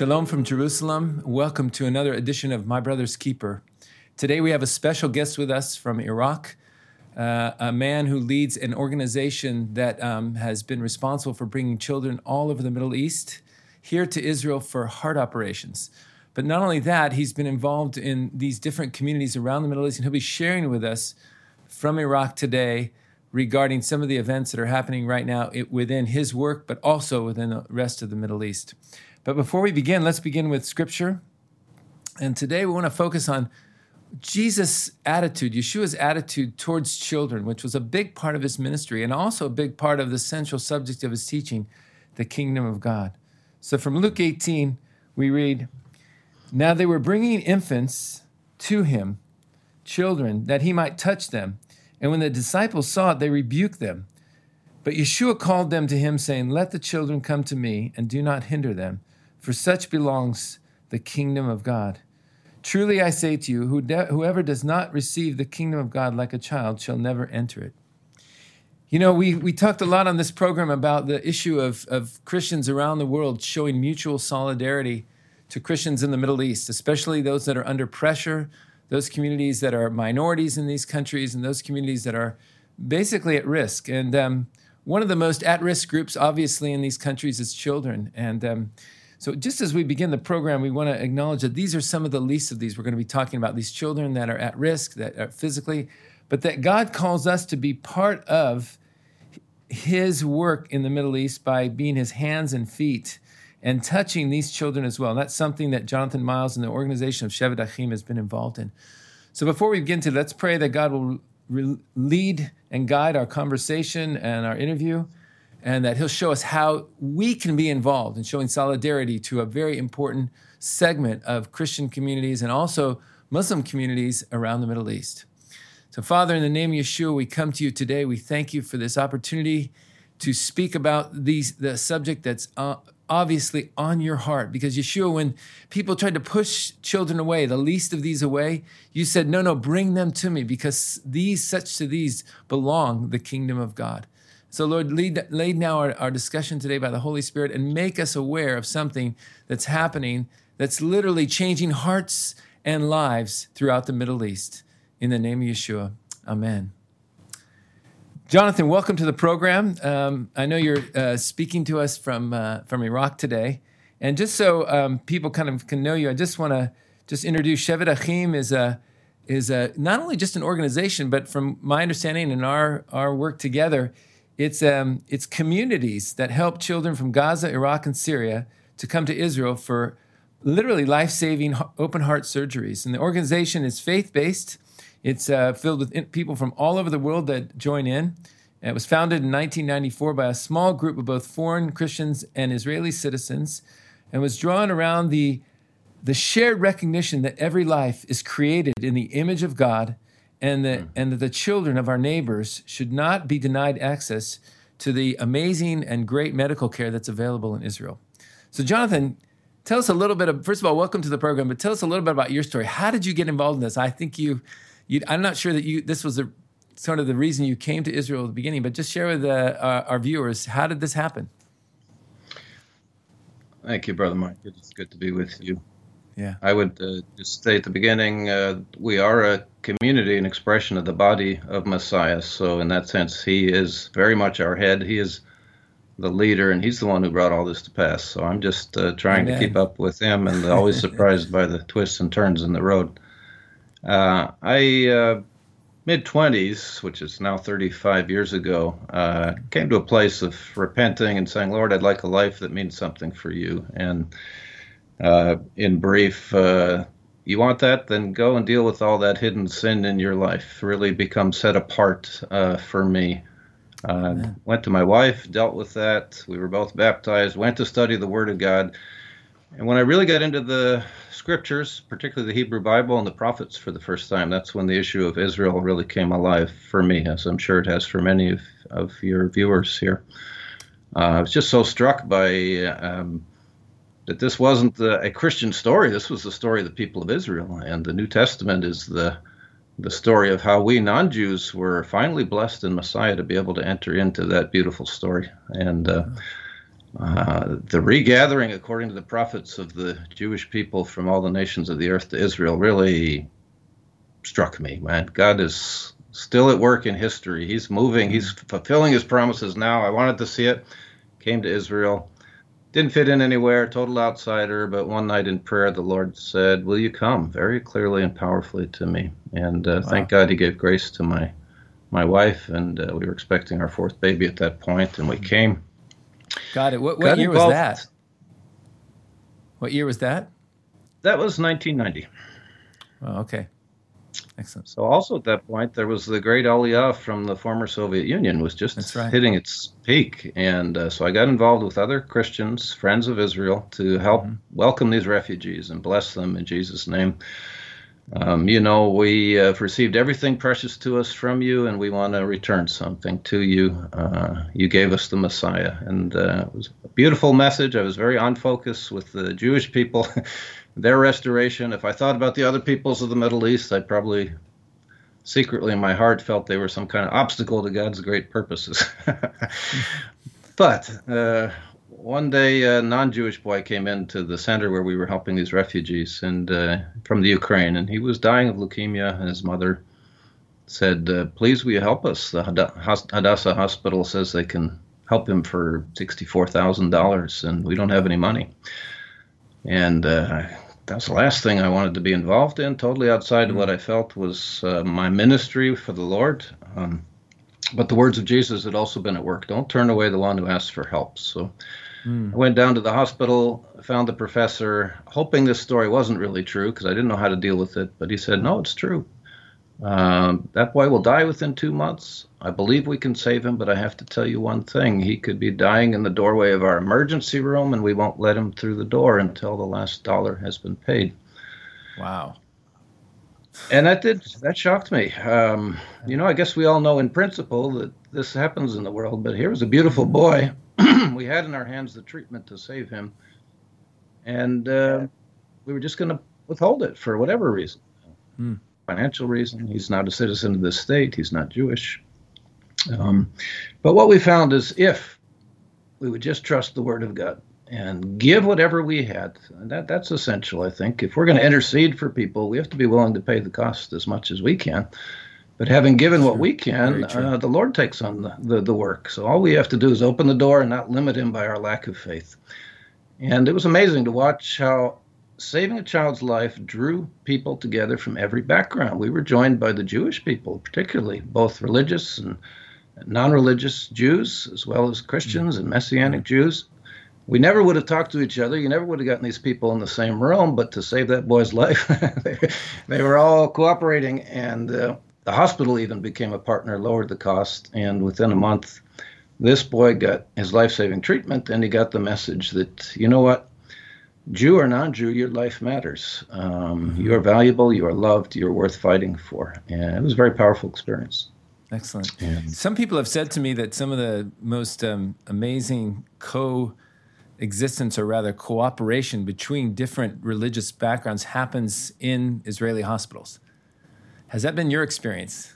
Shalom from Jerusalem. Welcome to another edition of My Brother's Keeper. Today we have a special guest with us from Iraq, uh, a man who leads an organization that um, has been responsible for bringing children all over the Middle East here to Israel for heart operations. But not only that, he's been involved in these different communities around the Middle East, and he'll be sharing with us from Iraq today regarding some of the events that are happening right now within his work, but also within the rest of the Middle East. But before we begin, let's begin with scripture. And today we want to focus on Jesus' attitude, Yeshua's attitude towards children, which was a big part of his ministry and also a big part of the central subject of his teaching, the kingdom of God. So from Luke 18, we read Now they were bringing infants to him, children, that he might touch them. And when the disciples saw it, they rebuked them. But Yeshua called them to him, saying, Let the children come to me, and do not hinder them for such belongs the kingdom of God. Truly I say to you, whoever does not receive the kingdom of God like a child shall never enter it. You know, we, we talked a lot on this program about the issue of, of Christians around the world showing mutual solidarity to Christians in the Middle East, especially those that are under pressure, those communities that are minorities in these countries, and those communities that are basically at risk. And um, one of the most at risk groups, obviously, in these countries is children. And um, so, just as we begin the program, we want to acknowledge that these are some of the least of these. We're going to be talking about these children that are at risk, that are physically, but that God calls us to be part of His work in the Middle East by being His hands and feet and touching these children as well. And that's something that Jonathan Miles and the organization of Shevet Achim has been involved in. So, before we begin to, let's pray that God will re- lead and guide our conversation and our interview and that he'll show us how we can be involved in showing solidarity to a very important segment of Christian communities and also Muslim communities around the Middle East. So, Father, in the name of Yeshua, we come to you today. We thank you for this opportunity to speak about these, the subject that's uh, obviously on your heart. Because, Yeshua, when people tried to push children away, the least of these away, you said, No, no, bring them to me, because these, such to these, belong the kingdom of God. So, Lord, lead, lead now our, our discussion today by the Holy Spirit and make us aware of something that's happening that's literally changing hearts and lives throughout the Middle East. In the name of Yeshua, amen. Jonathan, welcome to the program. Um, I know you're uh, speaking to us from, uh, from Iraq today. And just so um, people kind of can know you, I just want to just introduce Shevet Achim is a is a, not only just an organization, but from my understanding and our, our work together, it's, um, it's communities that help children from Gaza, Iraq, and Syria to come to Israel for literally life saving open heart surgeries. And the organization is faith based, it's uh, filled with people from all over the world that join in. It was founded in 1994 by a small group of both foreign Christians and Israeli citizens and was drawn around the, the shared recognition that every life is created in the image of God and that, mm. and that the children of our neighbors should not be denied access to the amazing and great medical care that's available in Israel. So, Jonathan, tell us a little bit of, first of all, welcome to the program, but tell us a little bit about your story. How did you get involved in this? I think you, you I'm not sure that you, this was a, sort of the reason you came to Israel at the beginning, but just share with uh, our, our viewers, how did this happen? Thank you, Brother Mike. It's good to be with you. Yeah. I would uh, just say at the beginning, uh, we are a community, an expression of the body of Messiah. So, in that sense, he is very much our head. He is the leader, and he's the one who brought all this to pass. So, I'm just uh, trying Amen. to keep up with him and always surprised by the twists and turns in the road. Uh, I, uh, mid 20s, which is now 35 years ago, uh, came to a place of repenting and saying, Lord, I'd like a life that means something for you. And uh, in brief, uh, you want that, then go and deal with all that hidden sin in your life. Really become set apart uh, for me. Uh, went to my wife, dealt with that. We were both baptized, went to study the Word of God. And when I really got into the scriptures, particularly the Hebrew Bible and the prophets for the first time, that's when the issue of Israel really came alive for me, as I'm sure it has for many of, of your viewers here. Uh, I was just so struck by um, that this wasn't a Christian story. This was the story of the people of Israel, and the New Testament is the the story of how we non-Jews were finally blessed in Messiah to be able to enter into that beautiful story. And uh, uh, the regathering, according to the prophets of the Jewish people from all the nations of the earth to Israel, really struck me. Man, God is still at work in history. He's moving. He's fulfilling His promises now. I wanted to see it. Came to Israel. Didn't fit in anywhere, total outsider. But one night in prayer, the Lord said, "Will you come?" Very clearly and powerfully to me. And uh, wow. thank God He gave grace to my my wife, and uh, we were expecting our fourth baby at that point, and we came Got it. What, what year was that? What year was that? That was 1990. Oh, okay. Excellent. So also at that point, there was the great Aliyah from the former Soviet Union was just right. hitting its peak, and uh, so I got involved with other Christians, friends of Israel, to help mm-hmm. welcome these refugees and bless them in Jesus' name. Um, you know, we have received everything precious to us from you, and we want to return something to you. Uh, you gave us the Messiah, and uh, it was a beautiful message. I was very on focus with the Jewish people, their restoration. If I thought about the other peoples of the Middle East, I probably secretly in my heart felt they were some kind of obstacle to God's great purposes. but uh, one day a non-Jewish boy came into the center where we were helping these refugees and uh, from the Ukraine, and he was dying of leukemia, and his mother said, uh, "Please, will you help us?" The Hadassah Hospital says they can help him for sixty-four thousand dollars, and we don't have any money. And uh, that's the last thing I wanted to be involved in. Totally outside mm-hmm. of what I felt was uh, my ministry for the Lord. Um, but the words of Jesus had also been at work. Don't turn away the one who asks for help. So Mm. I went down to the hospital, found the professor, hoping this story wasn't really true because I didn't know how to deal with it. But he said, No, it's true. Um, that boy will die within two months. I believe we can save him, but I have to tell you one thing. He could be dying in the doorway of our emergency room, and we won't let him through the door until the last dollar has been paid. Wow. And that did that shocked me. Um, you know, I guess we all know in principle that this happens in the world, but here was a beautiful boy we had in our hands the treatment to save him, and uh, we were just going to withhold it for whatever reason. Hmm. Financial reason. He's not a citizen of this state. He's not Jewish. Um, but what we found is if we would just trust the Word of God and give whatever we had, and that that's essential. I think if we're going to intercede for people, we have to be willing to pay the cost as much as we can. But having given what we can, uh, the Lord takes on the, the, the, work. So all we have to do is open the door and not limit Him by our lack of faith. And it was amazing to watch how saving a child's life drew people together from every background. We were joined by the Jewish people, particularly, both religious and non religious Jews, as well as Christians and Messianic Jews. We never would have talked to each other. You never would have gotten these people in the same room, but to save that boy's life, they, they, were all cooperating. And uh, the hospital even became a partner, lowered the cost, and within a month, this boy got his life saving treatment, and he got the message that, you know what, Jew or non Jew, your life matters. Um, mm-hmm. you are valuable, you are loved, you're worth fighting for. And it was a very powerful experience. Excellent. Some people have said to me that some of the most um, amazing co existence, or rather cooperation between different religious backgrounds, happens in Israeli hospitals. Has that been your experience?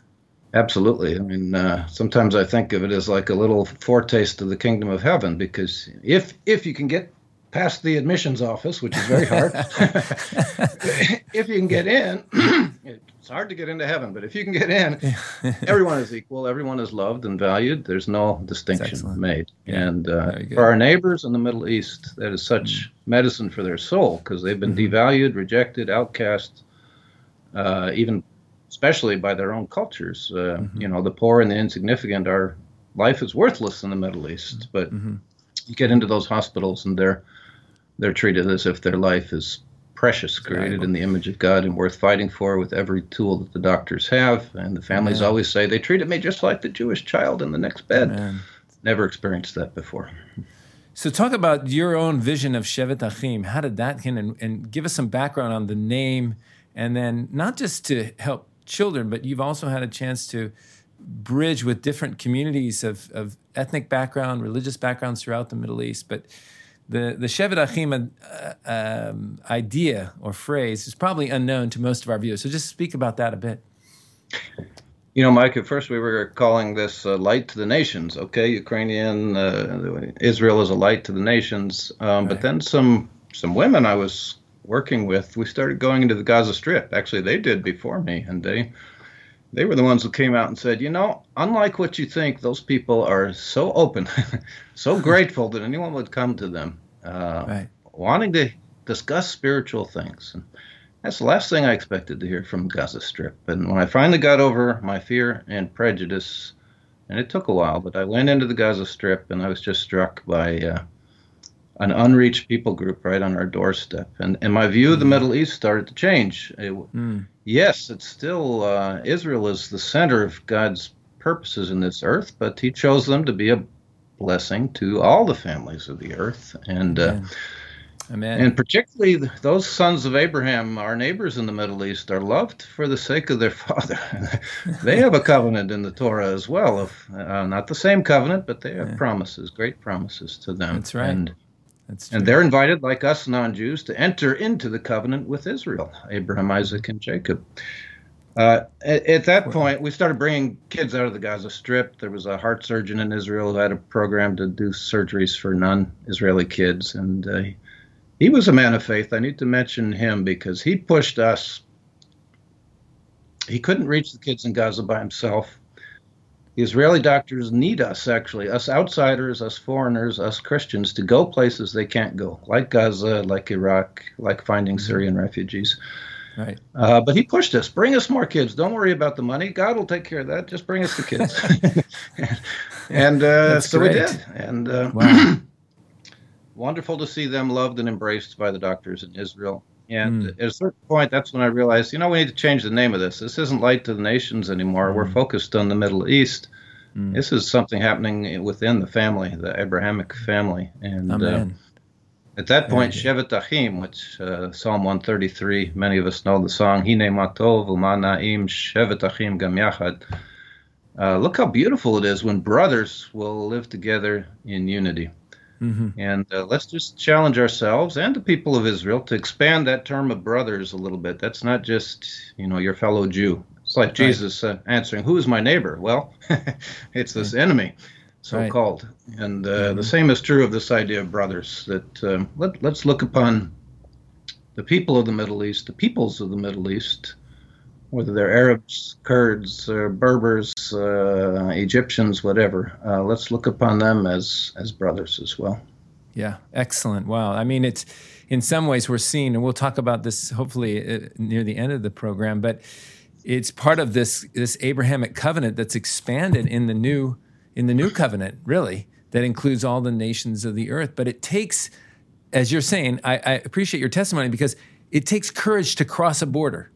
Absolutely. I mean, uh, sometimes I think of it as like a little foretaste of the kingdom of heaven, because if if you can get past the admissions office, which is very hard, if you can get in, it's hard to get into heaven. But if you can get in, everyone is equal. Everyone is loved and valued. There's no distinction made. Yeah. And uh, for our neighbors in the Middle East, that is such mm. medicine for their soul because they've been mm-hmm. devalued, rejected, outcast, uh, even especially by their own cultures. Uh, mm-hmm. You know, the poor and the insignificant are life is worthless in the Middle East, but mm-hmm. you get into those hospitals and they're they're treated as if their life is precious, created in the image of God, and worth fighting for with every tool that the doctors have. And the families Amen. always say they treated me just like the Jewish child in the next bed. Amen. Never experienced that before. So, talk about your own vision of Shevet Achim. How did that begin? And, and give us some background on the name, and then not just to help children, but you've also had a chance to bridge with different communities of, of ethnic background, religious backgrounds throughout the Middle East. But the the Shevet Achim uh, um, idea or phrase is probably unknown to most of our viewers. So, just speak about that a bit. You know, Mike, at first we were calling this uh, light to the nations. Okay, Ukrainian, uh, Israel is a light to the nations. Um, Right. But then some some women I was working with, we started going into the Gaza Strip. Actually, they did before me, and they they were the ones who came out and said, you know, unlike what you think, those people are so open, so grateful that anyone would come to them, uh, Right. wanting to discuss spiritual things. And that's the last thing I expected to hear from Gaza Strip. And when I finally got over my fear and prejudice, and it took a while, but I went into the Gaza Strip and I was just struck by uh, an unreached people group right on our doorstep. And, and my view of the Middle East started to change. It, Mm. Yes, it's still, uh, Israel is the center of God's purposes in this earth, but He chose them to be a blessing to all the families of the earth. And uh. Amen. and particularly those sons of Abraham, our neighbors in the Middle East, are loved for the sake of their father. they have a covenant in the Torah as well, of uh, not the same covenant, but they have Yeah. promises, great promises to them. That's right. And, That's true. and they're invited, like us non-Jews, to enter into the covenant with Israel, Abraham, Isaac, and Jacob. Uh, at, at that point, we started bringing kids out of the Gaza Strip. There was a heart surgeon in Israel who had a program to do surgeries for non-Israeli kids, and uh, he was a man of faith. I need to mention him because he pushed us. He couldn't reach the kids in Gaza by himself. The Israeli doctors need us, actually, us outsiders, us foreigners, us Christians, to go places they can't go, like Gaza, like Iraq, like finding Syrian refugees. right. Uh, but he pushed us. Bring us more kids. Don't worry about the money. God will take care of that. Just bring us the kids. and uh, so we did. And uh, Wow. wonderful to see them loved and embraced by the doctors in Israel. And Mm. at a certain point, that's when I realized, you know, we need to change the name of this. This isn't Light to the Nations anymore. We're focused on the Middle East. Mm. This is something happening within the family, the Abrahamic family. And uh, at that point, Very Shevet Achim, which uh, Psalm 133, many of us know the song, Hine Matov Umanaim Shevet Achim Gam Yachad. Uh, look how beautiful it is when brothers will live together in unity. Hmm And uh, let's just challenge ourselves and the people of Israel to expand that term of brothers a little bit. That's not just, you know, your fellow Jew. It's like Jesus uh, answering, Who is my neighbor? Well, it's this enemy, so Right. called. And uh, Mhm. the same is true of this idea of brothers, that um, let, let's look upon the people of the Middle East, the peoples of the Middle East, whether they're Arabs, Kurds, uh, Berbers, uh, Egyptians, whatever. Uh, let's look upon them as, as brothers as well. Yeah, excellent. Wow. I mean, it's in some ways we're seeing, and we'll talk about this hopefully uh, near the end of the program, but it's part of this this Abrahamic covenant that's expanded in the new in the new covenant, really, that includes all the nations of the earth. But it takes, as you're saying, I, I appreciate your testimony because it takes courage to cross a border.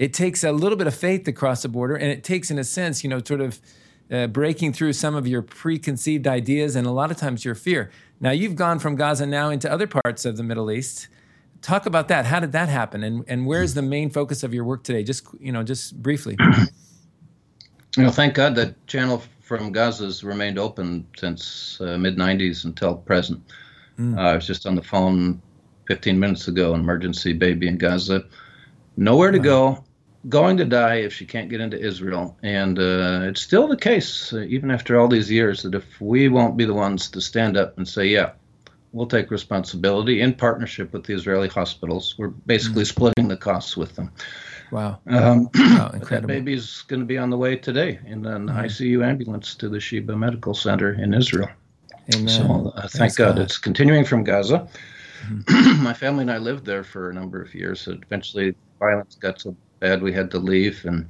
It takes a little bit of faith to cross the border, and it takes, in a sense, you know, sort of uh, breaking through some of your preconceived ideas and a lot of times your fear. Now, you've gone from Gaza now into other parts of the Middle East. Talk about that. How did that happen, and and where's the main focus of your work today? Just you know, just briefly. You know, thank God that channel from Gaza has remained open since uh, mid 90s until present. Mm. Uh, I was just on the phone 15 minutes ago, an emergency baby in Gaza. Nowhere to go, going to die if she can't get into Israel. And uh, it's still the case, uh, even after all these years, that if we won't be the ones to stand up and say, yeah, we'll take responsibility in partnership with the Israeli hospitals, we're basically splitting the costs with them. Wow, Um, wow, that baby's going to be on the way today in an ICU ambulance to the Sheba Medical Center in Israel. Amen. So uh, thank God. God. it's continuing from Gaza. My family and I lived there for a number of years. So eventually, violence got so bad we had to leave, and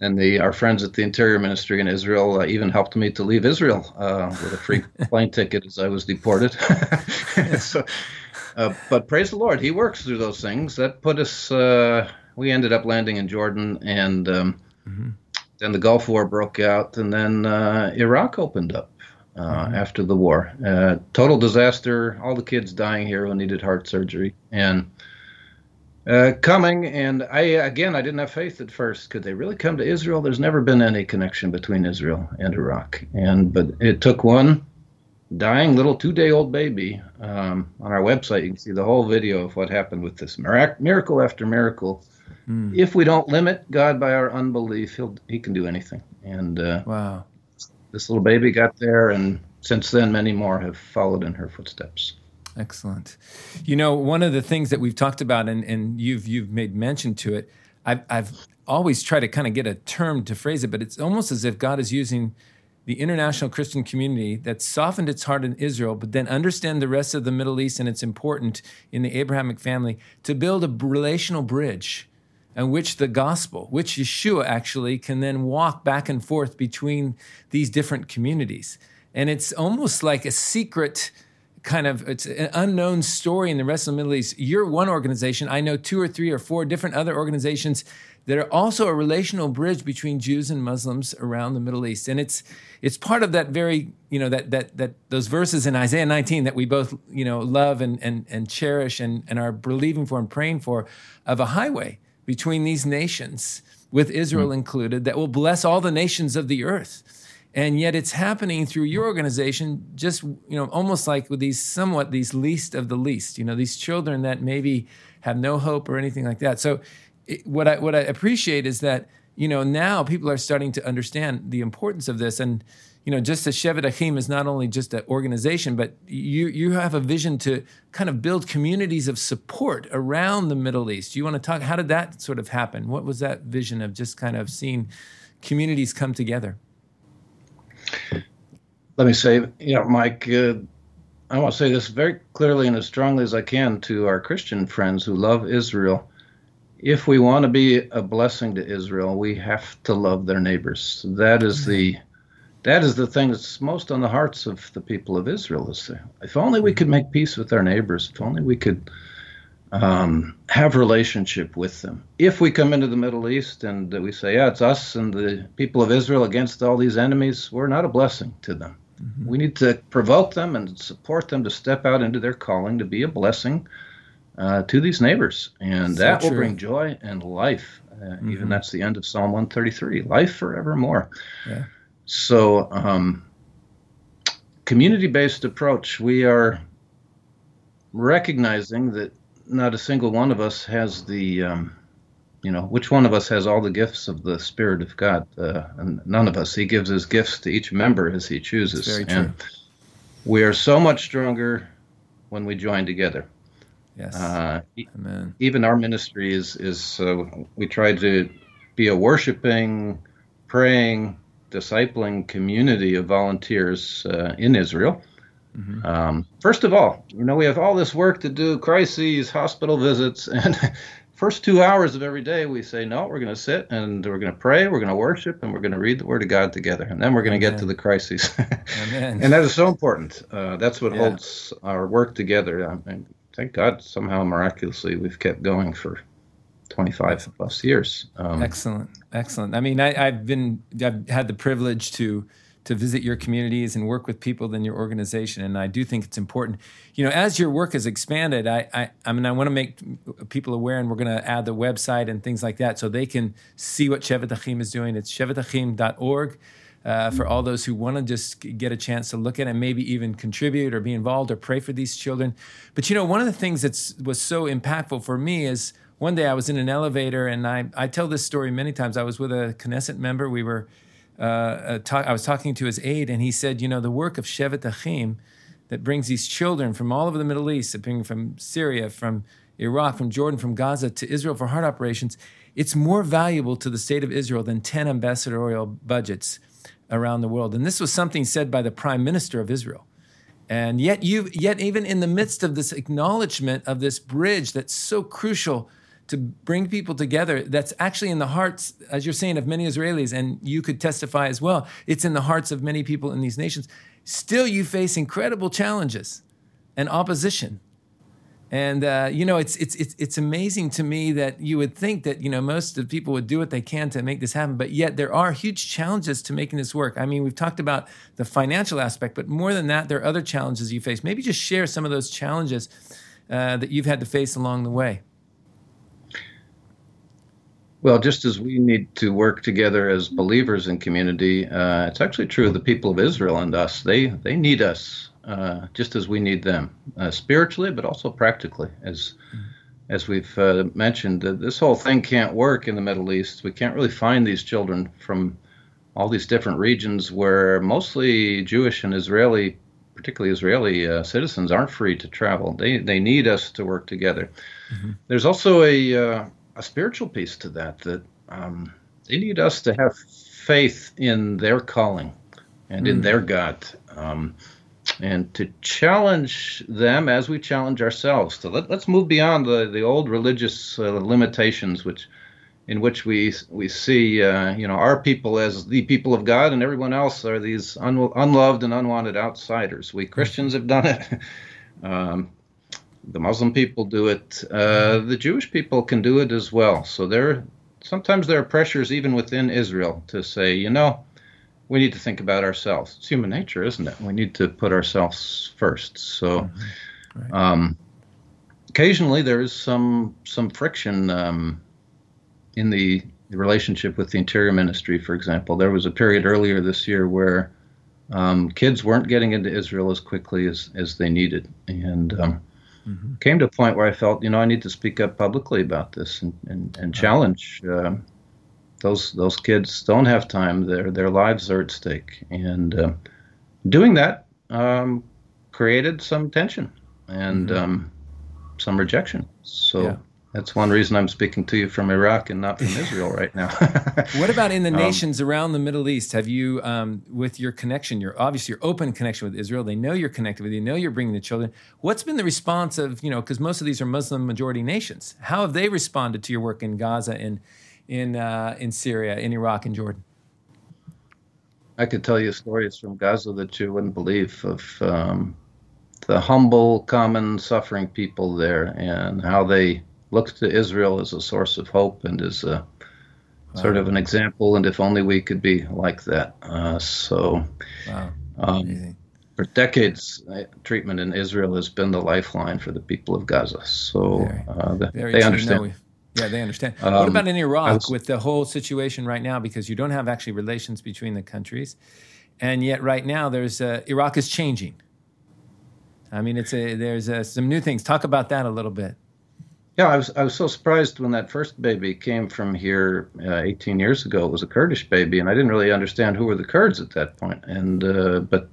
and the our friends at the Interior Ministry in Israel uh, even helped me to leave Israel uh, with a free plane ticket as I was deported. so uh, but praise the Lord, He works through those things. That put us. Uh, we ended up landing in Jordan, and um, mm-hmm. then the Gulf War broke out, and then uh, Iraq opened up uh, mm-hmm. after the war. Uh, total disaster. All the kids dying here who needed heart surgery, and uh, coming. And I again, I didn't have faith at first. Could they really come to Israel? There's never been any connection between Israel and Iraq, and but it took one dying little two-day-old baby. Um, on our website, you can see the whole video of what happened with this mirac- miracle after miracle. Mm. If we don't limit God by our unbelief, he'll he can do anything. And uh, wow, this little baby got there, and since then, many more have followed in her footsteps. Excellent. You know, one of the things that we've talked about, and, and you've you've made mention to it, I've, I've always tried to kind of get a term to phrase it, but it's almost as if God is using the international Christian community that softened its heart in Israel, but then understand the rest of the Middle East and it's important in the Abrahamic family to build a relational bridge in which the gospel, which Yeshua actually can then walk back and forth between these different communities. And it's almost like a secret kind of it's an unknown story in the rest of the Middle East. You're one organization. I know two or three or four different other organizations that are also a relational bridge between Jews and Muslims around the Middle East. And it's it's part of that very, you know, that that that those verses in Isaiah 19 that we both, you know, love and and and cherish and, and are believing for and praying for of a highway between these nations, with Israel mm-hmm. included, that will bless all the nations of the earth and yet it's happening through your organization just you know almost like with these somewhat these least of the least you know these children that maybe have no hope or anything like that. So it, what i what i appreciate is that you know now people are starting to understand the importance of this. And you know just as Shevet Achim is not only just an organization but you you have a vision to kind of build communities of support around the Middle East. You want to talk how did that sort of happen? What was that vision of just kind of seeing communities come together let me say, you know, Mike, uh, I want to say this very clearly and as strongly as I can to our Christian friends who love Israel. If we want to be a blessing to Israel, we have to love their neighbors. That is the that is the thing that's most on the hearts of the people of Israel. Is if only we could make peace with our neighbors. If only we could um, have relationship with them. If we come into the Middle East and we say, yeah, it's us and the people of Israel against all these enemies, we're not a blessing to them. Mm-hmm. We need to provoke them and support them to step out into their calling to be a blessing uh, to these neighbors. And so that true. will bring joy and life. Uh, mm-hmm. Even that's the end of Psalm 133 life forevermore. Yeah. So, um, community based approach, we are recognizing that not a single one of us has the, um, you know, which one of us has all the gifts of the Spirit of God? Uh, and none of us. He gives his gifts to each member as he chooses. very true. And we are so much stronger when we join together. Yes. Uh, Amen. Even our ministry is is uh, we try to be a worshiping, praying, discipling community of volunteers uh, in Israel Mm-hmm. Um, first of all, you know, we have all this work to do, crises, hospital visits, and first two hours of every day we say, no, we're going to sit and we're going to pray, we're going to worship, and we're going to read the Word of God together. And then we're going to get to the crises. and that is so important. Uh, that's what yeah. holds our work together. I mean, thank God somehow miraculously we've kept going for 25 plus years. Um, excellent. Excellent. I mean, I, have been, I've had the privilege to, to visit your communities and work with people in your organization. And I do think it's important. You know, as your work has expanded, I, I, I mean, I want to make people aware, and we're going to add the website and things like that so they can see what Shevet Achim is doing. It's shevetachim.org. Uh, for all those who want to just get a chance to look at it, maybe even contribute or be involved or pray for these children. But you know, one of the things that was so impactful for me is one day I was in an elevator, and I, I tell this story many times. I was with a Knesset member. We were uh, uh, I was talking to his aide, and he said, you know, the work of Shevet Achim that brings these children from all over the Middle East, appearing from Syria, from Iraq, from Jordan, from Gaza to Israel for heart operations, it's more valuable to the state of Israel than 10 ambassadorial budgets around the world. And this was something said by the prime minister of Israel. And yet, you yet even in the midst of this acknowledgement of this bridge that's so crucial to bring people together that's actually in the hearts, as you're saying, of many Israelis, and you could testify as well, it's in the hearts of many people in these nations. Still, you face incredible challenges and opposition. And uh, you know, it's it's it's it's amazing to me that you would think that you know most of the people would do what they can to make this happen, but yet there are huge challenges to making this work. I mean, we've talked about the financial aspect, but more than that, there are other challenges you face. Maybe just share some of those challenges uh, that you've had to face along the way. Well, just as we need to work together as believers in community, uh, it's actually true of the people of Israel and us. They they need us uh, just as we need them, uh, spiritually, but also practically. As as we've uh, mentioned, this whole thing can't work in the Middle East. We can't really find these children from all these different regions where mostly Jewish and Israeli, particularly Israeli uh, citizens, aren't free to travel. They they need us to work together. Mm-hmm. There's also a uh, a spiritual piece to that that um, they need us to have faith in their calling and mm. in their God, um, and to challenge them as we challenge ourselves. So let, us move beyond the, the old religious uh, limitations, which in which we we see uh, you know our people as the people of God, and everyone else are these un- unloved and unwanted outsiders. We Christians have done it. um, the Muslim people do it. Uh, the Jewish people can do it as well. So there, sometimes there are pressures even within Israel to say, you know, we need to think about ourselves. It's human nature, isn't it? We need to put ourselves first. So, mm-hmm. right. um, occasionally there is some some friction um, in the, the, relationship with the Interior Ministry. For example, there was a period earlier this year where um, kids weren't getting into Israel as quickly as as they needed, and um, mm-hmm. came to a point where I felt, you know, I need to speak up publicly about this and, and, and challenge uh, those those kids don't have time. Their their lives are at stake, and uh, doing that um, created some tension and mm-hmm. um, some rejection. So. Yeah that's one reason I'm speaking to you from Iraq and not from Israel right now. what about in the um, nations around the Middle East? Have you, um, with your connection, your obviously your open connection with Israel, they know you're connected with you, know you're bringing the children. What's been the response of you know because most of these are Muslim majority nations? How have they responded to your work in Gaza, in in uh, in Syria, in Iraq, and Jordan? I could tell you stories from Gaza that you wouldn't believe of um, the humble, common, suffering people there and how they looks to Israel as a source of hope and as a wow. sort of an example. And if only we could be like that. Uh, so, wow. um, for decades, treatment in Israel has been the lifeline for the people of Gaza. So uh, the, they understand. Yeah, they understand. Um, what about in Iraq was, with the whole situation right now? Because you don't have actually relations between the countries, and yet right now there's uh, Iraq is changing. I mean, it's a, there's a, some new things. Talk about that a little bit. Yeah, I was I was so surprised when that first baby came from here uh, 18 years ago. It was a Kurdish baby, and I didn't really understand who were the Kurds at that point. And uh, but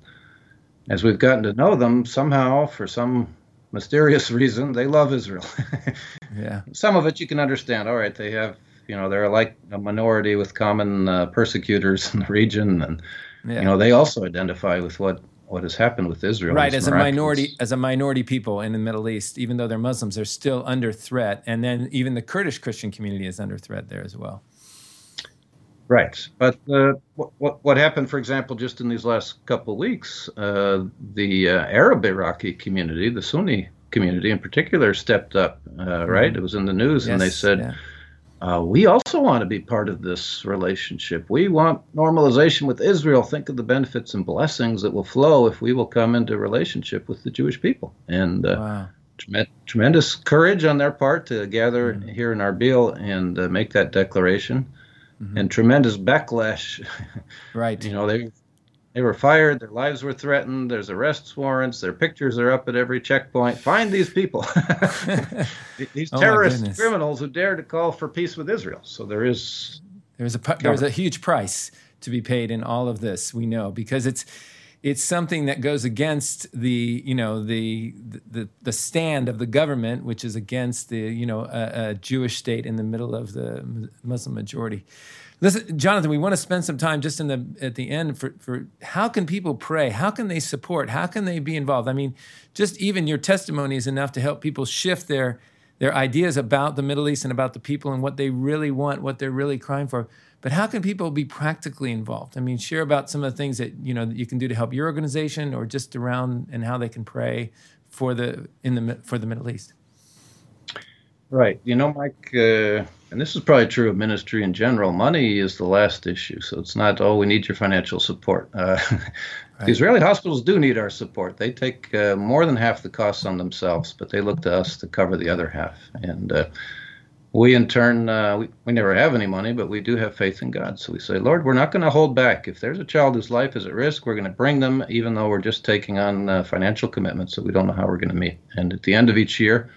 as we've gotten to know them, somehow for some mysterious reason, they love Israel. yeah. Some of it you can understand. All right, they have you know they're like a minority with common uh, persecutors in the region, and yeah. you know they also identify with what what has happened with Israel. Right, as miraculous. a minority, as a minority people in the Middle East, even though they're Muslims, they're still under threat, and then even the Kurdish Christian community is under threat there as well. Right, but uh, what, what happened, for example, just in these last couple of weeks, uh, the uh, Arab Iraqi community, the Sunni community in particular, stepped up. Uh, right, mm-hmm. it was in the news, yes, and they said. Yeah uh, we also want to be part of this relationship. We want normalization with Israel. Think of the benefits and blessings that will flow if we will come into relationship with the Jewish people. And uh, wow. trem- tremendous courage on their part to gather mm-hmm. here in Arbil and uh, make that declaration. Mm-hmm. And tremendous backlash. right. you know, they they were fired. Their lives were threatened. There's arrest warrants. Their pictures are up at every checkpoint. Find these people, these oh terrorist criminals who dare to call for peace with Israel. So there is there's a there's a huge price to be paid in all of this. We know because it's it's something that goes against the you know the the the stand of the government, which is against the you know a, a Jewish state in the middle of the Muslim majority. Listen, Jonathan, we want to spend some time just in the at the end for, for how can people pray? How can they support? How can they be involved? I mean, just even your testimony is enough to help people shift their their ideas about the Middle East and about the people and what they really want, what they're really crying for. But how can people be practically involved? I mean, share about some of the things that you know that you can do to help your organization or just around and how they can pray for the in the for the Middle East. Right. You know, Mike, uh, and this is probably true of ministry in general. Money is the last issue. So it's not, oh, we need your financial support. Uh, right. The Israeli hospitals do need our support. They take uh, more than half the costs on themselves, but they look to us to cover the other half. And uh, we, in turn, uh, we, we never have any money, but we do have faith in God. So we say, Lord, we're not going to hold back. If there's a child whose life is at risk, we're going to bring them, even though we're just taking on uh, financial commitments that we don't know how we're going to meet. And at the end of each year,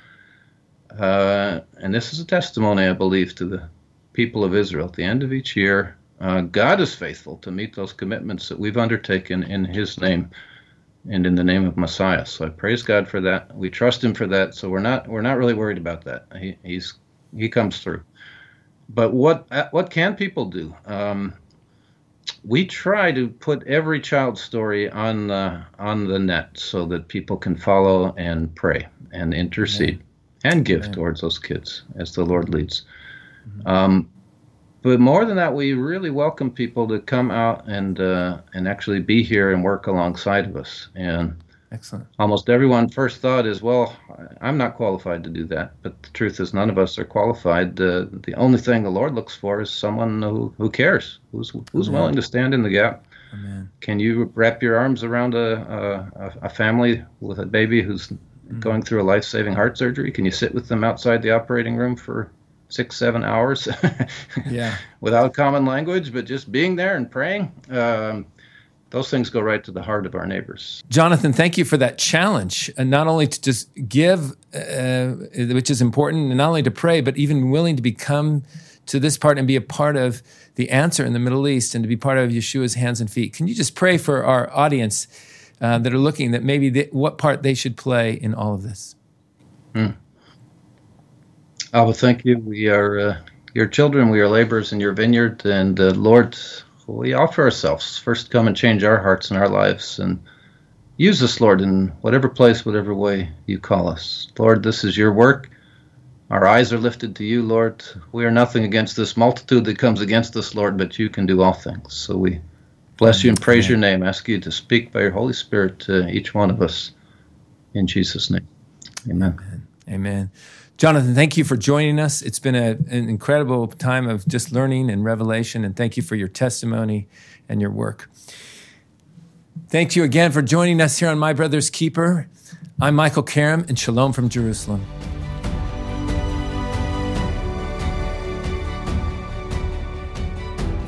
uh, and this is a testimony, I believe, to the people of Israel. At the end of each year, uh, God is faithful to meet those commitments that we've undertaken in His name and in the name of Messiah. So I praise God for that. We trust Him for that. So we're not we're not really worried about that. He, he's He comes through. But what what can people do? Um, we try to put every child's story on the on the net so that people can follow and pray and intercede and give Amen. towards those kids as the Lord leads. Mm-hmm. Um, but more than that, we really welcome people to come out and uh, and actually be here and work alongside of us. And excellent. Almost everyone first thought is, well, I'm not qualified to do that. But the truth is, none of us are qualified. Uh, the only thing the Lord looks for is someone who, who cares, who's who's Amen. willing to stand in the gap. Amen. Can you wrap your arms around a, a, a family with a baby who's. Going through a life saving heart surgery? Can you sit with them outside the operating room for six, seven hours? yeah. Without common language, but just being there and praying. Um, those things go right to the heart of our neighbors. Jonathan, thank you for that challenge. And not only to just give, uh, which is important, and not only to pray, but even willing to become to this part and be a part of the answer in the Middle East and to be part of Yeshua's hands and feet. Can you just pray for our audience uh, that are looking that maybe they, what part they should play in all of this. Hmm. Abba, thank you. We are uh, your children. We are laborers in your vineyard, and uh, Lord, we offer ourselves. First, come and change our hearts and our lives, and use us, Lord, in whatever place, whatever way you call us. Lord, this is your work. Our eyes are lifted to you, Lord. We are nothing against this multitude that comes against us, Lord, but you can do all things. So we Bless you and praise your name. Ask you to speak by your Holy Spirit to each one of us. In Jesus' name. Amen. Amen. Amen. Jonathan, thank you for joining us. It's been a, an incredible time of just learning and revelation, and thank you for your testimony and your work. Thank you again for joining us here on My Brother's Keeper. I'm Michael Karam, and shalom from Jerusalem.